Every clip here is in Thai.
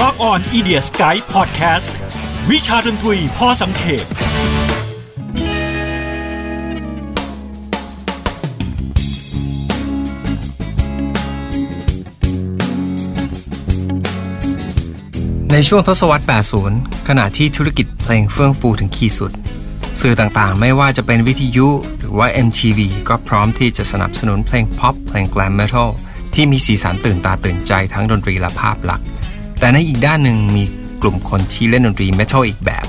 Rock on i d i a Sky Podcast วิชาดนตรีพอสังเขตในช่วงทศวรรษ 80 ขณะที่ธุรกิจเพลงเฟื่องฟูถึงขีดสุด สื่อต่างๆ ไม่ว่าจะเป็นวิทยุ หรือว่า MTV ก็พร้อมที่จะสนับสนุนเพลงพ็อป เพลงแกลมเมทัลที่มีสีสันตื่นตาตื่นใจทั้งดนตรีและภาพลักษณ์ แต่ในอีกด้านหนึ่งมีกลุ่มคนที่เล่นดนตรีเมทัลอีกแบบ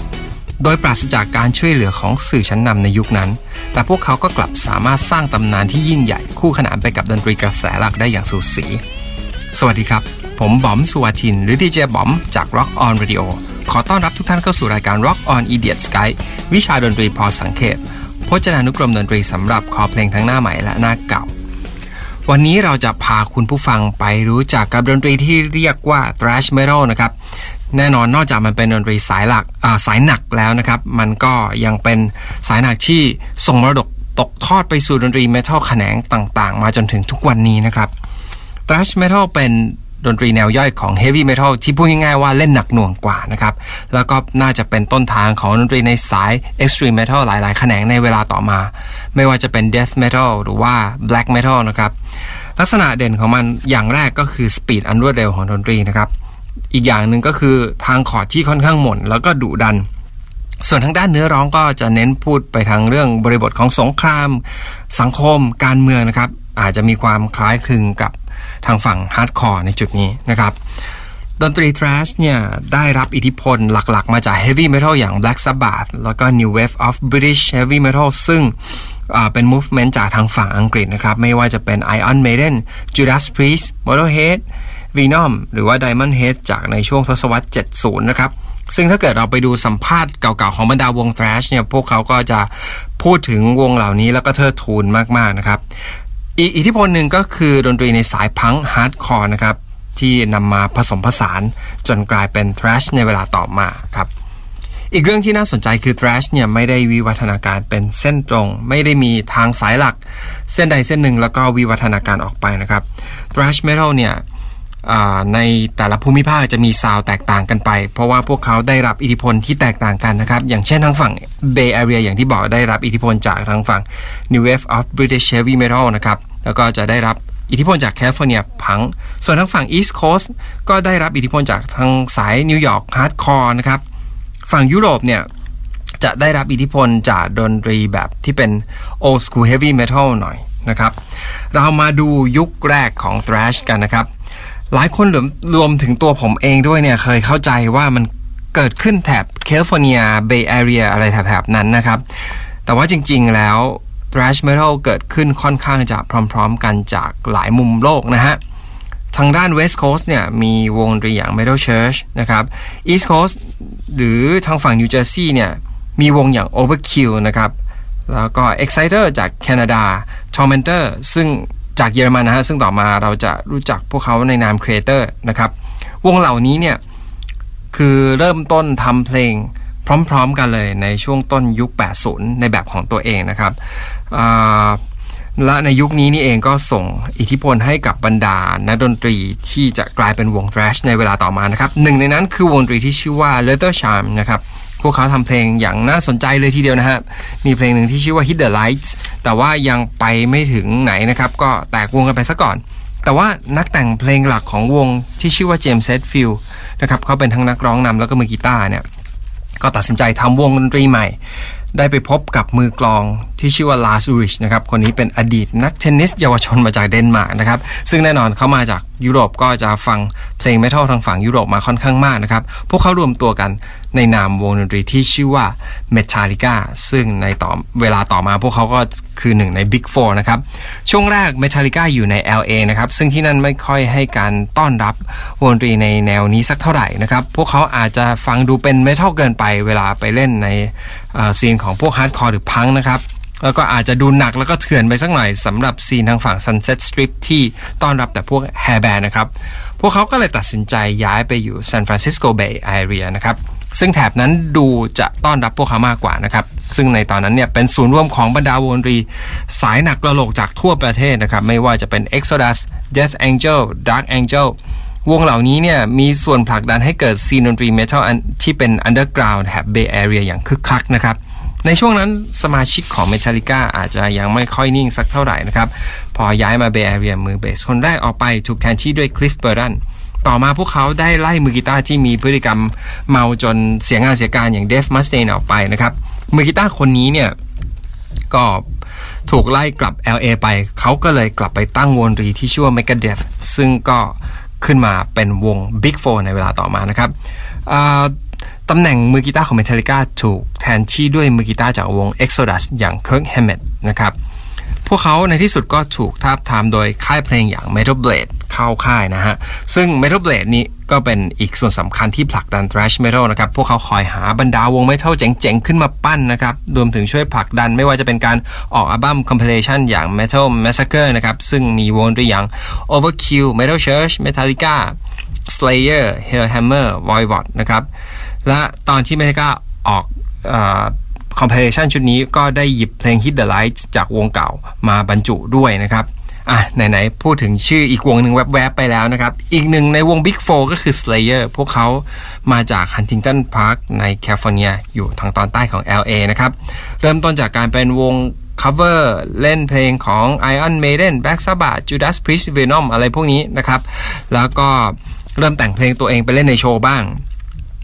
โดยปราศจากการช่วยเหลือของสื่อชั้นนำในยุคนั้น แต่พวกเขาก็กลับสามารถสร้างตำนานที่ยิ่งใหญ่คู่ขนานไปกับดนตรีกระแสหลักได้อย่างสูสี สวัสดีครับ ผมบอมสุวาทิน หรือดีเจบอมจาก Rock On Radio ขอต้อนรับทุกท่านเข้าสู่รายการ Rock On Idiot Sky วิชาดนตรีพอสังเขตพจนานุกรมดนตรีสำหรับคอเพลงทั้งหน้าใหม่และหน้าเก่า วันนี้เราจะพาคุณผู้ฟังไปรู้จักกับดนตรีที่เรียกว่า thrash metal นะครับ แน่นอนนอกจากมันเป็นดนตรีสายหลักสายหนักแล้วนะครับ มันก็ยังเป็นสายหนักที่ส่งมรดกตกทอดไปสู่ดนตรีเมทัลแขนงต่างๆ มาจนถึงทุกวันนี้นะครับ thrash metal เป็น ดนตรีแนวย่อยของ Heavy Metal ที่พูดง่ายๆว่าเล่นหนักหน่วงกว่านะครับ แล้วก็น่าจะเป็นต้นทางของดนตรีในสาย Extreme Metal หลายๆ แขนงในเวลาต่อมา ไม่ว่าจะเป็น Death Metal หรือว่า Black Metal นะครับ ลักษณะเด่นของมันอย่างแรกก็คือ speed อันรวดเร็วของดนตรีนะครับ อีกอย่างหนึ่งก็คือทางคอร์ดที่ค่อนข้างหม่นแล้วก็ดุดันส่วนทางด้านเนื้อร้องก็จะเน้นพูดไปทางเรื่องบริบทของสงคราม สังคมการเมืองนะครับ อาจจะมีความคล้ายคลึงกับ ทางฝั่ง hardcore ในจุดนี้นะครับดนตรี thrash เนี่ย ได้รับอิทธิพลหลักๆ มาจาก Heavy Metal อย่าง Black Sabbath แล้วก็ New Wave of British Heavy Metal ซึ่งเป็น movement จากทางฝั่งอังกฤษนะครับ ไม่ว่าจะเป็น Iron Maiden Judas Priest Motorhead Venom หรือว่า Diamond Head จากในช่วงทศวรรษ 70 นะครับ ซึ่งถ้าเกิดเราไปดูสัมภาษณ์เก่าๆ ของบรรดาวง thrash เนี่ย พวกเขาก็จะพูดถึงวงเหล่านี้แล้วก็เทิดทูนมากๆนะครับ อีกอิทธิพลหนึ่งก็คือดนตรีในสาย punk hardcore นะครับ ที่นำมาผสมผสานจนกลายเป็น thrash ในเวลาต่อมาครับ อีกเรื่องที่น่าสนใจคือ thrash เนี่ยไม่ได้วิวัฒนาการเป็นเส้นตรง ไม่ได้มีทางสายหลัก เส้นใดเส้นหนึ่งแล้วก็วิวัฒนาการออกไปนะครับ thrash metal เนี่ย ในแต่ละภูมิภาคจะมีซาวแตกต่างกันไป เพราะว่าพวกเขาได้รับอิทธิพลที่แตกต่างกันนะครับ อย่างเช่นทางฝั่ง Bay Area อย่างที่บอกได้รับอิทธิพลจากทางฝั่ง New Wave of British Heavy Metal นะครับ แล้วก็จะได้รับอิทธิพลจากแคลิฟอร์เนียพัง ส่วนทางฝั่ง East Coast ก็ได้รับอิทธิพลจากทางสายนิวยอร์ก hardcore นะครับ ฝั่งยุโรปเนี่ยจะได้รับอิทธิพลจากดนตรีแบบที่เป็น old school heavy metal หน่อยนะครับ เรามาดูยุคแรกของ thrash กันนะครับ หลายคนรวมรวมถึงตัวผมเองด้วยเนี่ยเคยเข้าใจว่ามันเกิดขึ้นแถบแคลิฟอร์เนีย Bay Area อะไรแถบๆนั้นนะครับ แต่ว่าจริงๆแล้ว thrash metal เกิดขึ้นค่อนข้างจะพร้อมๆ กันจากหลายมุมโลกนะฮะ ทางด้าน West Coast เนี่ยมีวงดนตรีอย่าง Metal Church นะครับ East Coast หรือทางฝั่ง New Jersey เนี่ยมีวงอย่าง Overkill นะครับ แล้วก็ Exciter จากแคนาดา Tormentor ซึ่ง จากเยอรมันนะฮะซึ่งต่อมาเราจะรู้จักพวกเขาในนาม Kreator นะครับ วงเหล่านี้เนี่ยคือเริ่มต้นทำเพลงพร้อมๆกันเลยในช่วงต้นยุค 80 ในแบบของตัวเองนะครับ และในยุคนี้นี่เองก็ส่งอิทธิพลให้กับบรรดา นักดนตรีที่จะกลายเป็นวง thrash ในเวลาต่อมานะครับ หนึ่งในนั้นคือวงดนตรีที่ชื่อว่า Leather Charm นะครับ พวกเขาทำเพลงอย่างน่าสนใจเลยทีเดียวนะฮะ มีเพลงหนึ่งที่ชื่อว่า Hit the Lights แต่ว่ายังไปไม่ถึงไหนนะครับ ก็แตกวงกันไปซะก่อน แต่ว่านักแต่งเพลงหลักของวงที่ชื่อว่า James Hetfield นะครับเขาเป็นทั้งนักร้องนำแล้วก็มือกีตาร์เนี่ย ก็ตัดสินใจทำวงดนตรีใหม่ ได้ไปพบกับมือกลองที่ชื่อว่าลาสูริชนะครับ คนนี้เป็นอดีตนักเทนนิสเยาวชนมาจากเดนมาร์กนะครับ ซึ่งแน่นอนเขามาจากยุโรปก็จะฟังเพลงเมทัลทางฝั่งยุโรปมาค่อนข้างมากนะครับ พวกเขารวมตัวกันในนามวงดนตรีที่ชื่อว่า Metallica ซึ่งในต่อเวลาต่อมาพวกเขาก็คือหนึ่งใน Big Four นะครับ ช่วงแรก Metallica อยู่ใน LA นะครับ ซึ่งที่นั่นไม่ค่อยให้การต้อนรับวงดนตรีในแนวนี้สักเท่าไหร่นะครับ พวกเขาอาจจะฟังดูเป็น metal เกินไปเวลาไปเล่นใน scene ของพวก hardcore หรือพังนะครับ แล้วก็อาจจะดูหนักแล้วก็เถื่อนไปสักหน่อยสำหรับ scene ทางฝั่ง Sunset Strip ที่ต้อนรับแต่พวก hair band นะครับ พวกเขาก็เลยตัดสินใจย้ายไปอยู่ San Francisco Bay Area นะครับซึ่งแถบนั้นดูจะต้อนรับพวกเขามากกว่านะครับ ซึ่งในตอนนั้นเนี่ยเป็นศูนย์รวมของบรรดาวงดนตรี สายหนักกระโหลกจากทั่วประเทศนะครับ ไม่ว่าจะเป็น Exodus Death Angel Dark Angel วงเหล่านี้เนี่ยมีส่วนผลักดันให้เกิด scene ดนตรี metal ที่เป็น underground แถบ Bay Area อย่างคึกคักนะครับในช่วงนั้นสมาชิกของ Metallica อาจจะยังไม่ค่อยนิ่งสักเท่าไหร่นะครับ พอย้ายมา Bay Area มือเบสคนแรกออกไปถูกแทนที่ด้วย Cliff Burton ต่อมาพวกเขาได้ไล่มือกีตาร์ที่มีพฤติกรรมเมาจนเสียงานเสียการอย่าง Dave Mustaine ออกไปนะครับ มือกีตาร์คนนี้เนี่ยก็ถูกไล่กลับ LA ไป เขาก็เลยกลับไปตั้งวงดนตรีที่ชื่อว่า Megadeth ซึ่งก็ ขึ้นมาเป็นวง Big Four ในเวลาต่อมานะครับตำแหน่งมือกีตาร์ของ Metallica ถูกแทนที่ด้วยมือกีตาร์จากวง Exodus อย่าง Kirk Hammett นะครับพวกเขาในที่สุดก็ถูกทาบทามโดยค่ายเพลงอย่าง Metal Blade เข้าค่ายนะฮะ ซึ่ง Metal Blade นี้ก็เป็นอีกส่วนสำคัญที่ผลักดัน Thrash Metal นะครับ พวกเขาคอยหาบรรดาวง Metal เจ๋งๆ ขึ้นมาปั้นนะครับ รวมถึงช่วยผลักดันไม่ว่าจะเป็นการออกอัลบั้ม compilation อย่าง Metal Massacre นะครับ ซึ่งมีวงตัวอย่าง Overkill Metal Church Metallica Slayer Hellhammer Voivod นะครับ และตอนที่ Metallica ออกคอมเพลชันชุดนี้ก็ได้หยิบเพลง Hit the Lights จากวงเก่ามาบรรจุด้วยนะครับ อะไหนๆพูดถึงชื่ออีกวงหนึ่งแวบๆไปแล้วนะครับ อีกหนึ่งในวง Big Four ก็คือ Slayer พวกเขามาจาก Huntington Park ในแคลิฟอร์เนียอยู่ทางตอนใต้ของ LA นะครับ เริ่มต้นจากการเป็นวง cover เล่นเพลงของ Iron Maiden Black Sabbath Judas Priest Venom อะไรพวกนี้นะครับ แล้วก็เริ่มแต่งเพลงตัวเองไปเล่นในโชว์บ้าง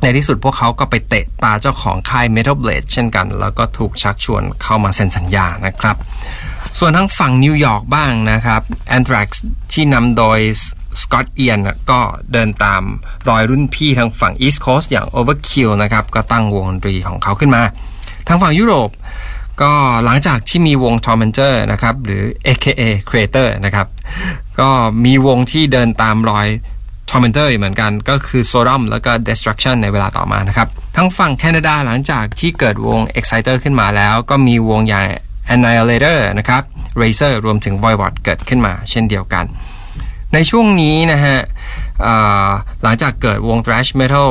ในที่สุดพวกเขาก็ไปเตะตาเจ้าของค่าย Metal Blade เช่นกัน แล้วก็ถูกชักชวนเข้ามาเซ็นสัญญานะครับ ส่วนทั้งฝั่งนิวยอร์กบ้างนะครับ Anthrax ที่นำโดยสกอตเอียนก็เดินตามรอยรุ่นพี่ทางฝั่ง East Coast อย่าง Overkill นะครับ ก็ตั้งวงดนตรีของเขาขึ้นมา ทางฝั่งยุโรป ก็หลังจากที่มีวง Tormentor นะครับ หรือ AKA Kreator นะครับ ก็มีวงที่เดินตามรอย Tormentor เหมือนกันก็คือ Sodom แล้วก็ Destruction ในเวลาต่อมานะครับ ทั้งฝั่งแคนาดาหลังจากที่เกิดวง Exciter ขึ้นมาแล้ว ก็มีวงอย่าง Annihilator นะครับ Razor รวมถึง Voivod เกิดขึ้นมาเช่นเดียวกัน ในช่วงนี้นะฮะหลังจากเกิดวง thrash metal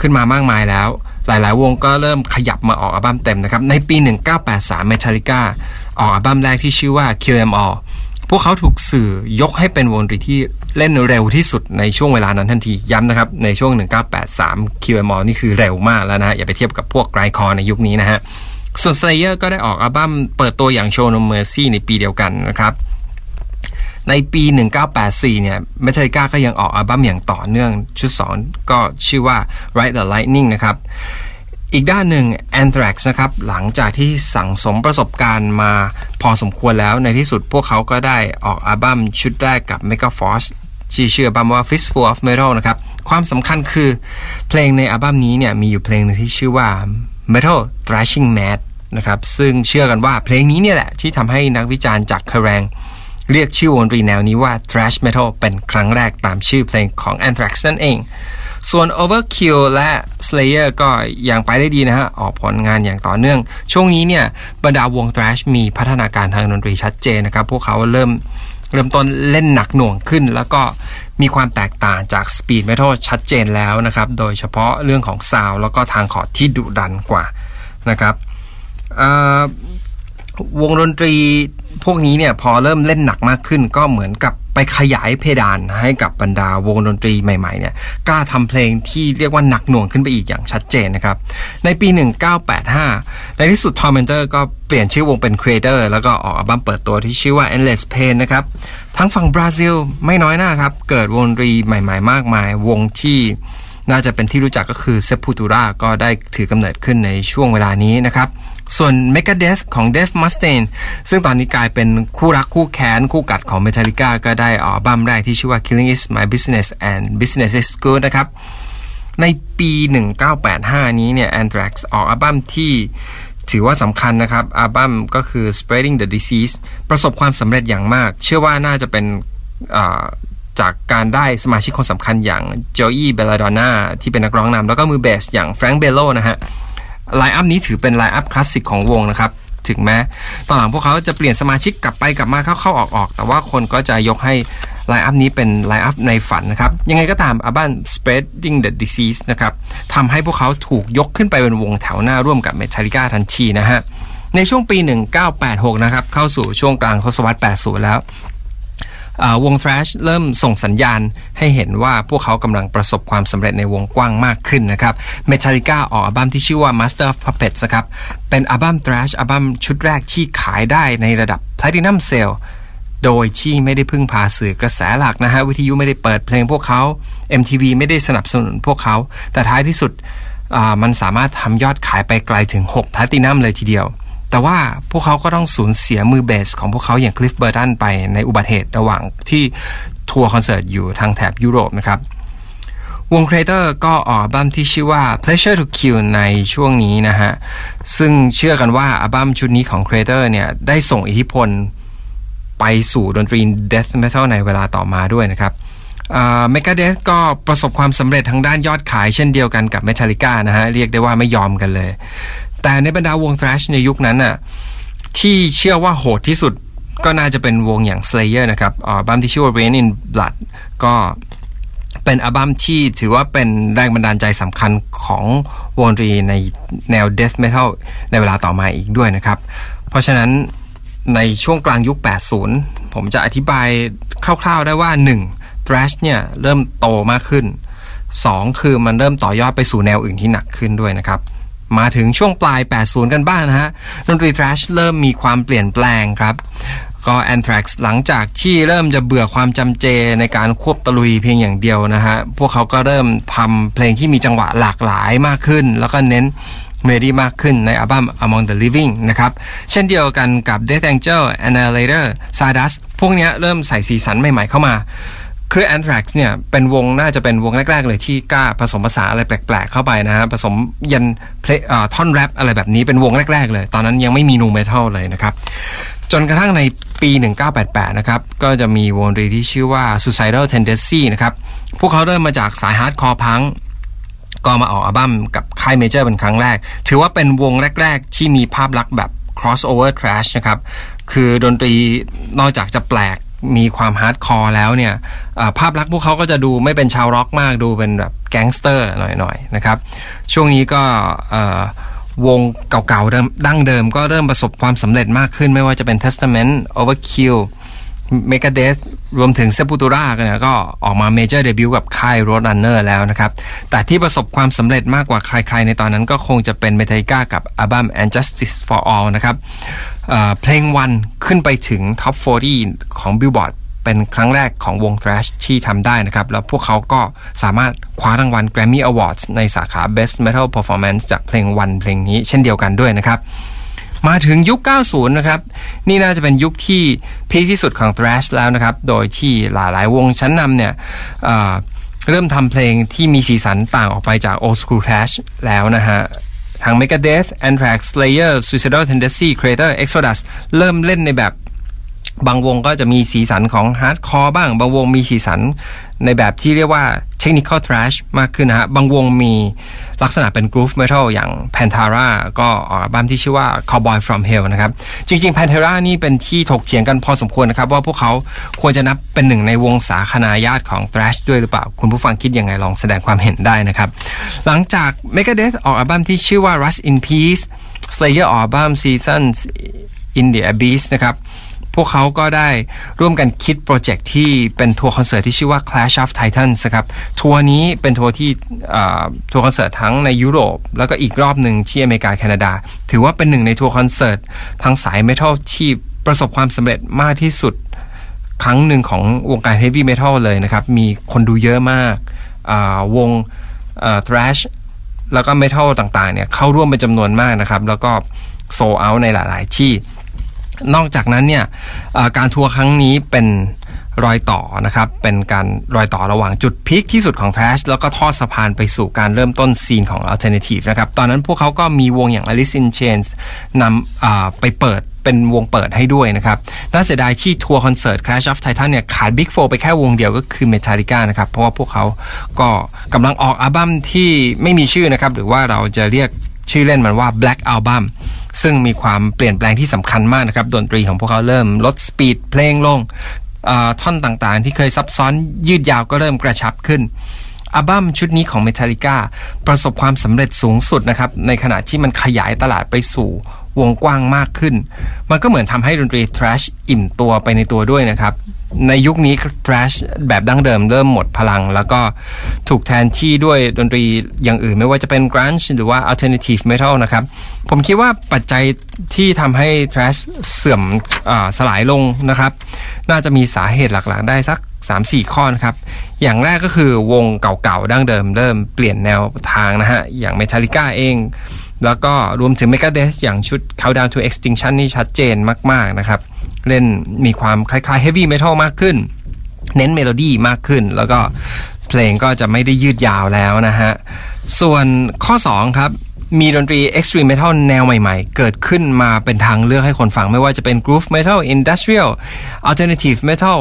ขึ้นมามากมายแล้ว หลายๆ วงก็เริ่มขยับมาออกอัลบั้มเต็มนะครับ ในปี 1983 Metallica ออกอัลบั้มแรกที่ชื่อว่า Kill Em All พวกเขาถูกสื่อยกให้เป็นวงดนตรีที่เล่นเร็วที่สุดในช่วงเวลานั้นทันที ย้ำนะครับ ในช่วง 1983 QM นี่คือเร็วมากแล้วนะฮะ อย่าไปเทียบกับพวกไกรคอในยุคนี้นะฮะ ส่วน Slayer ก็ได้ออกอัลบั้มเปิดตัวอย่าง Show No Mercy ในปีเดียวกันนะครับ ในปี 1984 เนี่ย Metallica ก็ยังออกอัลบั้มอย่างต่อเนื่องชุด 2 ก็ชื่อว่า Ride the Lightning นะครับ อีกด้านหนึ่ง Anthrax นะครับ หลังจากที่สั่งสมประสบการณ์มาพอสมควรแล้วในที่สุดพวกเขาก็ได้ออกอัลบั้มชุดแรกกับ Megaforce ชื่อชื่ออัลบั้มว่า Fistful of Metal นะครับ ความสำคัญคือเพลงในอัลบั้มนี้เนี่ยมีอยู่เพลงนึงที่ชื่อว่า Metal Thrashing Mad นะครับซึ่งเชื่อกันว่าเพลงนี้เนี่ยแหละ ที่ทำให้นักวิจารณ์จากเคแรงเรียกชื่อวงดนตรีแนวนี้ว่า Thrash Metal เป็นครั้งแรกตามชื่อเพลงของ Anthrax นั่นเอง ส่วน Overkill และ Slayer ก็ยังไปได้ดีนะฮะ ออกผลงานอย่างต่อเนื่อง ช่วงนี้เนี่ยบรรดาวง Thrash มีพัฒนาการทางดนตรีชัดเจนนะครับ พวกเขาเริ่มเริ่มต้นเล่นหนักหน่วงขึ้น แล้วก็ มีความแตกต่างจาก speed metal ชัดเจนแล้วนะครับ โดยเฉพาะเรื่องของซาวแล้วก็ทางคอร์ดที่ดุดันกว่านะครับวงดนตรีพวกนี้เนี่ยพอเริ่มเล่นหนักมากขึ้นก็เหมือนกับ ไปขยายเพดานให้กับบรรดาวงดนตรีใหม่ๆเนี่ยกล้าทำเพลงที่เรียกว่าหนักหน่วงขึ้นไปอีกอย่างชัดเจนนะครับ ในปี 1985 ในที่สุด Tormentor ก็เปลี่ยนชื่อวงเป็น Creator แล้วก็ออกอัลบั้มเปิดตัวที่ชื่อว่า Endless Pain นะครับ ทั้งฝั่งบราซิลไม่น้อยหน้าครับ เกิดวงดนตรีใหม่ๆ มากมาย วงที่น่าจะเป็นที่รู้จักก็คือ Sepultura ก็ได้ถือกำเนิดขึ้นในช่วงเวลานี้นะครับ ส่วน Megadeth ของ Dave Mustaine ซึ่งตอนนี้กลายเป็นคู่รักคู่แค้น คู่กัดของ Metallica ก็ได้ออกอัลบั้มแรกที่ชื่อว่า Killing is my business and business is good นะครับ ในปี 1985 นี้เนี่ย Anthrax ออกอัลบั้มที่ถือว่าสำคัญนะครับ อัลบั้มก็คือ Spreading the Disease ประสบความสำเร็จอย่างมาก เชื่อว่าน่าจะเป็นจากการได้สมาชิกคนสำคัญอย่างโจอี้เบลาดอน่าที่เป็นนักร้องนำแล้วก็มือเบสอย่าง Frank Bello นะฮะ lineup นี้ถือเป็น lineup คลาสสิกของวงนะครับ ถึงแม้ตอนหลังพวกเขาจะเปลี่ยนสมาชิกกลับไปกลับมาเข้าเข้าออกออกแต่ว่าคนก็จะยกให้ lineup นี้เป็น lineup ในฝันนะครับ ยังไงก็ตามอัลบั้ม Spreading the Disease นะครับทำให้พวกเขาถูกยกขึ้นไปเป็นวงแถวหน้าร่วมกับเมทัลิก้าทันทีนะฮะในช่วงปี 1986 นะครับ เข้าสู่ช่วงกลางทศวรรษ 80 แล้ว วง thrash เริ่มส่งสัญญาณให้เห็นว่าพวกเขากำลังประสบความสำเร็จในวงกว้างมากขึ้นนะครับ Metallica ออกอัลบั้มที่ชื่อว่า Master of Puppets นะครับ เป็นอัลบั้ม thrash อัลบั้มชุดแรกที่ขายได้ในระดับ Platinum Sale โดยที่ไม่ได้พึ่งพาสื่อกระแสหลักนะฮะวิทยุไม่ได้เปิดเพลงพวกเขา MTV ไม่ได้สนับสนุนพวกเขา แต่ท้ายที่สุดมันสามารถทำยอดขายไปไกลถึง6 Platinum เลยทีเดียว แต่ว่าพวกเขาก็ต้องสูญเสียมือเบสของพวกเขาอย่างคลิฟเบอร์ตันไปในอุบัติเหตุระหว่างที่ทัวร์คอนเสิร์ตอยู่ทางแถบยุโรปนะครับ วง Creator ก็ออกอัลบั้มที่ชื่อว่า Pleasure to Kill ในช่วงนี้นะฮะ ซึ่งเชื่อกันว่าอัลบั้มชุดนี้ของ Creator เนี่ย ได้ส่งอิทธิพลไปสู่ดนตรี Death Metal ในเวลาต่อมาด้วยนะครับเมกาเดสก็ประสบความสำเร็จทางด้านยอดขายเช่นเดียวกันกับ Metallica นะฮะ เรียกได้ว่าไม่ยอมกันเลย แต่ในบรรดาวง thrash ในยุคนั้นน่ะที่เชื่อว่าโหดที่สุดก็น่าจะเป็นวงอย่าง Slayer นะครับอัลบั้มที่ชื่อว่า Rain in Blood ก็เป็นอัลบั้มที่ถือว่าเป็นแรงบันดาลใจสำคัญของวงดนตรีในแนว Death Metal ในเวลาต่อมาอีกด้วยนะครับ เพราะฉะนั้นในช่วงกลางยุค 80 ผมจะอธิบายคร่าวๆได้ว่า 1. thrash เนี่ยเริ่มโตมากขึ้น 2. คือมันเริ่มต่อยอดไปสู่แนวอื่นที่หนักขึ้นด้วยนะครับ มาถึงช่วงปลาย 80 กันบ้างนะฮะดนตรี thrash เริ่มมีความเปลี่ยนแปลงครับก็ Anthrax หลังจากที่เริ่มจะเบื่อความจำเจในการควบตะลุยเพียงอย่างเดียวนะฮะ พวกเขาก็เริ่มทำเพลงที่มีจังหวะหลากหลายมากขึ้น แล้วก็เน้นเมรี่มากขึ้นในอัลบั้ม Among the Living นะครับ เช่นเดียวกันกับ Death Angel Annihilator Stardust พวกนี้เริ่มใส่สีสันใหม่ๆเข้ามา คือ Anthrax เนี่ยเป็นวงน่าจะเป็นวงแรก ๆ เลยที่กล้าผสมภาษาอะไรแปลก ๆ เข้าไปนะฮะผสมยันเพลงท่อนแรปอะไรแบบนี้เป็นวงแรก ๆ เลย ตอนนั้นยังไม่มี nu metal เลยนะครับ จนกระทั่งในปี 1988 นะครับ ก็จะมีวงดนตรีที่ชื่อว่า Suicidal Tendencies นะครับ พวกเขาเริ่มมาจากสาย hardcore punk ก็มาออกอัลบั้มกับค่าย major เป็นครั้งแรก ถือว่าเป็นวงแรก ๆ ที่มีภาพลักษณ์แบบ crossover thrash นะครับ คือดนตรีนอกจากจะแปลก มีความ hardcore แล้วเนี่ยภาพลักษณ์พวกเขาก็จะดูไม่เป็นชาวร็อกมากดูเป็นแบบแก๊งสเตอร์หน่อยๆนะครับ ช่วงนี้ก็วงเก่าๆดั้งเดิมก็เริ่มประสบความสำเร็จมากขึ้นไม่ว่าจะเป็น Testament Overkill Megadeth รวมถึง Sepultura เนี่ยก็ออกมา major debut กับค่าย Roadrunner แล้วนะครับ แต่ที่ประสบความสำเร็จมากกว่าใครๆ ในตอนนั้นก็คงจะเป็นเมทัลิก้ากับอัลบั้ม And Justice for All นะครับ เพลงวันขึ้นไปถึงท็อป 40 ของ Billboard เป็นครั้งแรกของวง Thrash ที่ทำได้นะครับ แล้วพวกเขาก็สามารถคว้ารางวัล Grammy Awards ในสาขา Best Metal Performance จากเพลงวันเพลงนี้เช่นเดียวกันด้วยนะครับ มาถึงยุค 90 นะครับ นี่น่าจะเป็นยุคที่พีคที่สุดของ thrash แล้วนะครับ โดยที่หลายๆ วงชั้นนำเนี่ยเเริ่มทำเพลงที่มีสีสันต่างออกไปจาก old school thrash แล้วนะฮะ ทาง Megadeth, Anthrax, Slayer, Suicidal Tendencies, Kreator, Exodus เริ่มเล่นในแบบ บางวงก็จะมีสีสันของ hardcore บ้าง บางวงมีสีสันในแบบที่เรียกว่า technical thrash มากขึ้นนะฮะ บางวงมีลักษณะเป็น groove metal อย่าง Pantera ก็ออกบั้มที่ชื่อว่า Cowboys from Hell นะครับ จริง ๆ Pantera นี่เป็นที่ถกเถียงกันพอสมควรนะครับ ว่าพวกเขาควรจะนับเป็นหนึ่งในวงศาคณาญาติของ thrash ด้วยหรือเปล่า คุณผู้ฟังคิดยังไงลองแสดงความเห็นได้นะครับ หลังจาก Megadeth ออกอัลบั้มที่ชื่อว่า Rust in Peace Slayer ออกอัลบั้ม Seasons in the Abyss นะครับ พวกเขาก็ได้ร่วมกันคิด project ที่เป็นทัวร์คอนเสิร์ตที่ชื่อว่า Clash of Titans ครับ ทัวร์นี้เป็นทัวร์ที่ทัวร์คอนเสิร์ตทั้งในยุโรป แล้วก็อีกรอบหนึ่งที่อเมริกาแคนาดา ถือว่าเป็นหนึ่งในทัวร์คอนเสิร์ตทางสาย metal ที่ประสบความสำเร็จมากที่สุดครั้งหนึ่งของวงการ heavy metal เลยนะครับ มีคนดูเยอะมากวงทรัชแล้วก็เมทัลต่างๆเนี่ยเข้าร่วมเป็นจำนวนมากนะครับ แล้วก็โซเอาในหลาย ๆ ที่ นอกจากนั้นเนี่ยการทัวร์ครั้งนี้เป็นรอยต่อนะครับ เป็นการรอยต่อระหว่างจุดพีคที่สุดของ Trash แล้วก็ทอดสะพานไปสู่การเริ่มต้นซีนของ Alternative นะครับ ตอนนั้นพวกเขาก็มีวงอย่าง Alice in Chains นำไปเปิดเป็นวงเปิดให้ด้วยนะครับ น่าเสียดายที่ทัวร์คอนเสิร์ต Clash of Titans เนี่ยขาด Big Four ไปแค่วงเดียวก็คือ Metallica นะครับ เพราะว่าพวกเขาก็กำลังออกอัลบั้มที่ไม่มีชื่อนะครับ หรือว่าเราจะเรียกชื่อเล่นมันว่า Black Album ซึ่งมีความเปลี่ยนแปลงที่สำคัญมากนะครับ ดนตรีของพวกเขาเริ่มลด speed เพลงลงท่อนต่างๆ ที่เคยซับซ้อนยืดยาวก็เริ่มกระชับขึ้นอัลบั้มชุดนี้ของ Metallica ประสบความสำเร็จสูงสุดนะครับ ในขณะที่มันขยายตลาดไปสู่วงกว้างมากขึ้น มันก็เหมือนทำให้ดนตรี thrash อิ่มตัวไปในตัวด้วยนะครับ ในยุคนี้ thrash แบบดั้งเดิมเริ่มหมดพลัง แล้วก็ถูกแทนที่ด้วยดนตรีอย่างอื่น ไม่ว่าจะเป็น grunge หรือว่า alternative metal นะครับ ผมคิดว่าปัจจัยที่ทำให้ thrash เสื่อมสลายลงนะครับ น่าจะมีสาเหตุหลักๆ ได้สัก 3-4 ข้อนะครับ อย่างแรกก็คือวงเก่าๆ ดั้งเดิมเริ่มเปลี่ยนแนวทางนะฮะ อย่าง Metallica เอง แล้วก็รวมถึง Megadeth อย่างชุด Countdown to Extinction นี่ชัดเจนมาก ๆ นะครับ เล่นมีความคล้ายๆ heavy metal มากขึ้น เน้นเมโลดี้มากขึ้น แล้วก็เพลงก็จะไม่ได้ยืดยาวแล้วนะฮะ ส่วนข้อ 2 ครับมีดนตรี extreme metal แนวใหม่ๆ เกิดขึ้นมาเป็นทางเลือกให้คนฟังไม่ว่าจะเป็น groove metal industrial alternative metal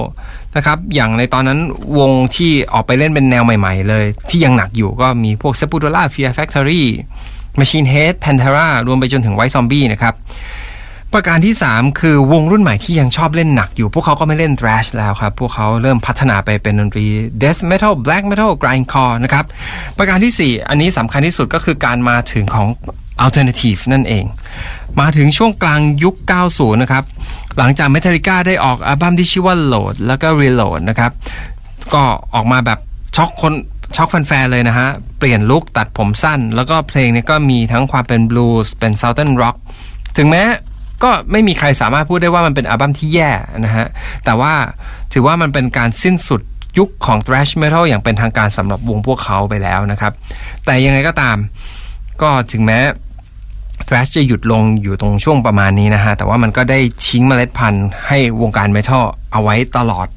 นะครับอย่างในตอนนั้นวงที่ออกไปเล่นเป็นแนวใหม่ๆเลย ที่ยังหนักอยู่ก็มีพวก Sepultura Fear Factory Machine Head Pantera รวมไปจนถึง White Zombie นะครับ ประการที่ 3 คือวงรุ่นใหม่ที่ยังชอบเล่นหนักอยู่ พวกเขาก็ไม่เล่น thrash แล้วครับ พวกเขาเริ่มพัฒนาไปเป็นดนตรี death metal black metal grindcore นะครับ ประการที่ 4 อันนี้สำคัญที่สุดก็คือการมาถึงของ alternative นั่นเอง มาถึงช่วงกลางยุค 90 นะครับ หลังจาก Metallica ได้ออกอัลบั้มที่ชื่อว่า Load แล้วก็ Reload นะครับ ก็ออกมาแบบช็อกคนช็อกแฟนๆเลยนะฮะ เปลี่ยนลุคตัดผมสั้น แล้วก็เพลงนี้ก็มีทั้งความเป็นบลูส์เป็น Southern Rock ถึงแม้ ก็ไม่มีใครสามารถพูดได้ว่ามันเป็นอัลบั้มที่แย่นะฮะ แต่ว่าถือว่ามันเป็นการสิ้นสุดยุคของ thrash metal อย่างเป็นทางการสำหรับวงพวกเขาไปแล้วนะครับ แต่ยังไงก็ตาม ก็ถึงแม้ thrash จะหยุดลงอยู่ตรงช่วงประมาณนี้นะฮะ แต่ว่ามันก็ได้ชิงเมล็ดพันธุ์ให้วงการ metal เอาไว้ตลอด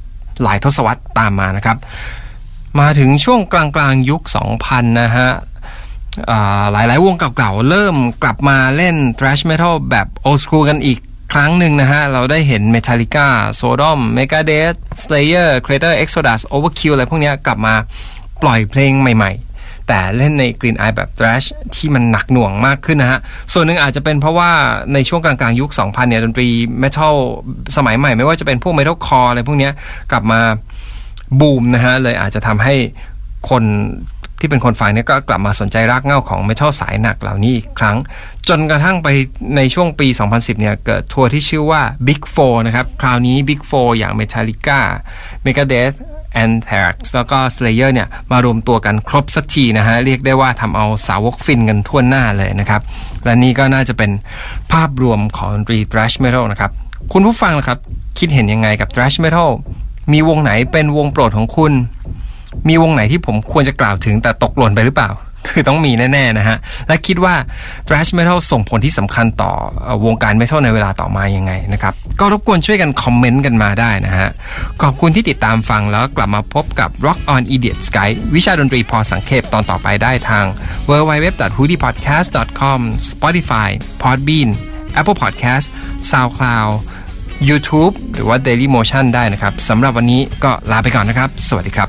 หลายทศวรรษตามมานะครับ มาถึงช่วงกลางๆยุค 2000 นะฮะ หลายๆ วงเก่าๆ เริ่มกลับมาเล่น thrash metal แบบ old school กันอีกครั้งหนึ่งนะฮะ เราได้เห็น Metallica Sodom Megadeth Slayer Creator Exodus Overkill อะไรพวกนี้กลับมาปล่อยเพลงใหม่ๆ แต่เล่นใน Green Eye แบบ thrash ที่มันหนักหน่วงมากขึ้นนะฮะ ส่วนหนึ่งอาจจะเป็นเพราะว่าในช่วงกลางๆ ยุค 2000 เนี่ย ดนตรี metal สมัยใหม่ไม่ว่าจะเป็นพวก metal core อะไรพวกนี้กลับมาบูมนะฮะ เลยอาจจะทำให้คน ที่เป็นคนฟังเนี่ยก็กลับมาสนใจรากเง้าของเมทัลสายหนักเหล่านี้อีกครั้ง จนกระทั่งไปในช่วงปี 2010 เนี่ยเกิดทัวร์ที่ชื่อว่า Big Four นะครับ คราวนี้ Big Four อย่าง Metallica Megadeth Anthrax แล้วก็ Slayer เนี่ยมารวมตัวกันครบสักทีนะฮะ เรียกได้ว่าทำเอาสาวกฟินกันทั่วหน้าเลยนะครับ และนี่ก็น่าจะเป็นภาพรวมของรี thrash metal นะครับ คุณผู้ฟังนะครับ คิดเห็นยังไงกับ thrash metal มีวงไหนเป็นวงโปรดของคุณ มีวงไหนที่ผมควรจะกล่าวถึงแต่ตกหล่นไปหรือเปล่า คือต้องมีแน่ๆนะฮะ และคิดว่า thrash metal ส่งผลที่สำคัญต่อวงการ metal ในเวลาต่อมายังไงนะครับ ก็รบกวนช่วยกันคอมเมนต์กันมาได้นะฮะ ขอบคุณที่ติดตามฟังแล้วกลับมาพบกับ Rock on Idiot Sky วิชาดนตรีพอสังเขปตอนต่อไปได้ทาง w w w h o o d y p o d c a s t c o m Spotify Podbean Apple Podcast SoundCloud YouTube หรือว่า Daily Motion ได้นะครับสำหรับวันนี้ก็ลาไปก่อนนะครับ สวัสดีครับ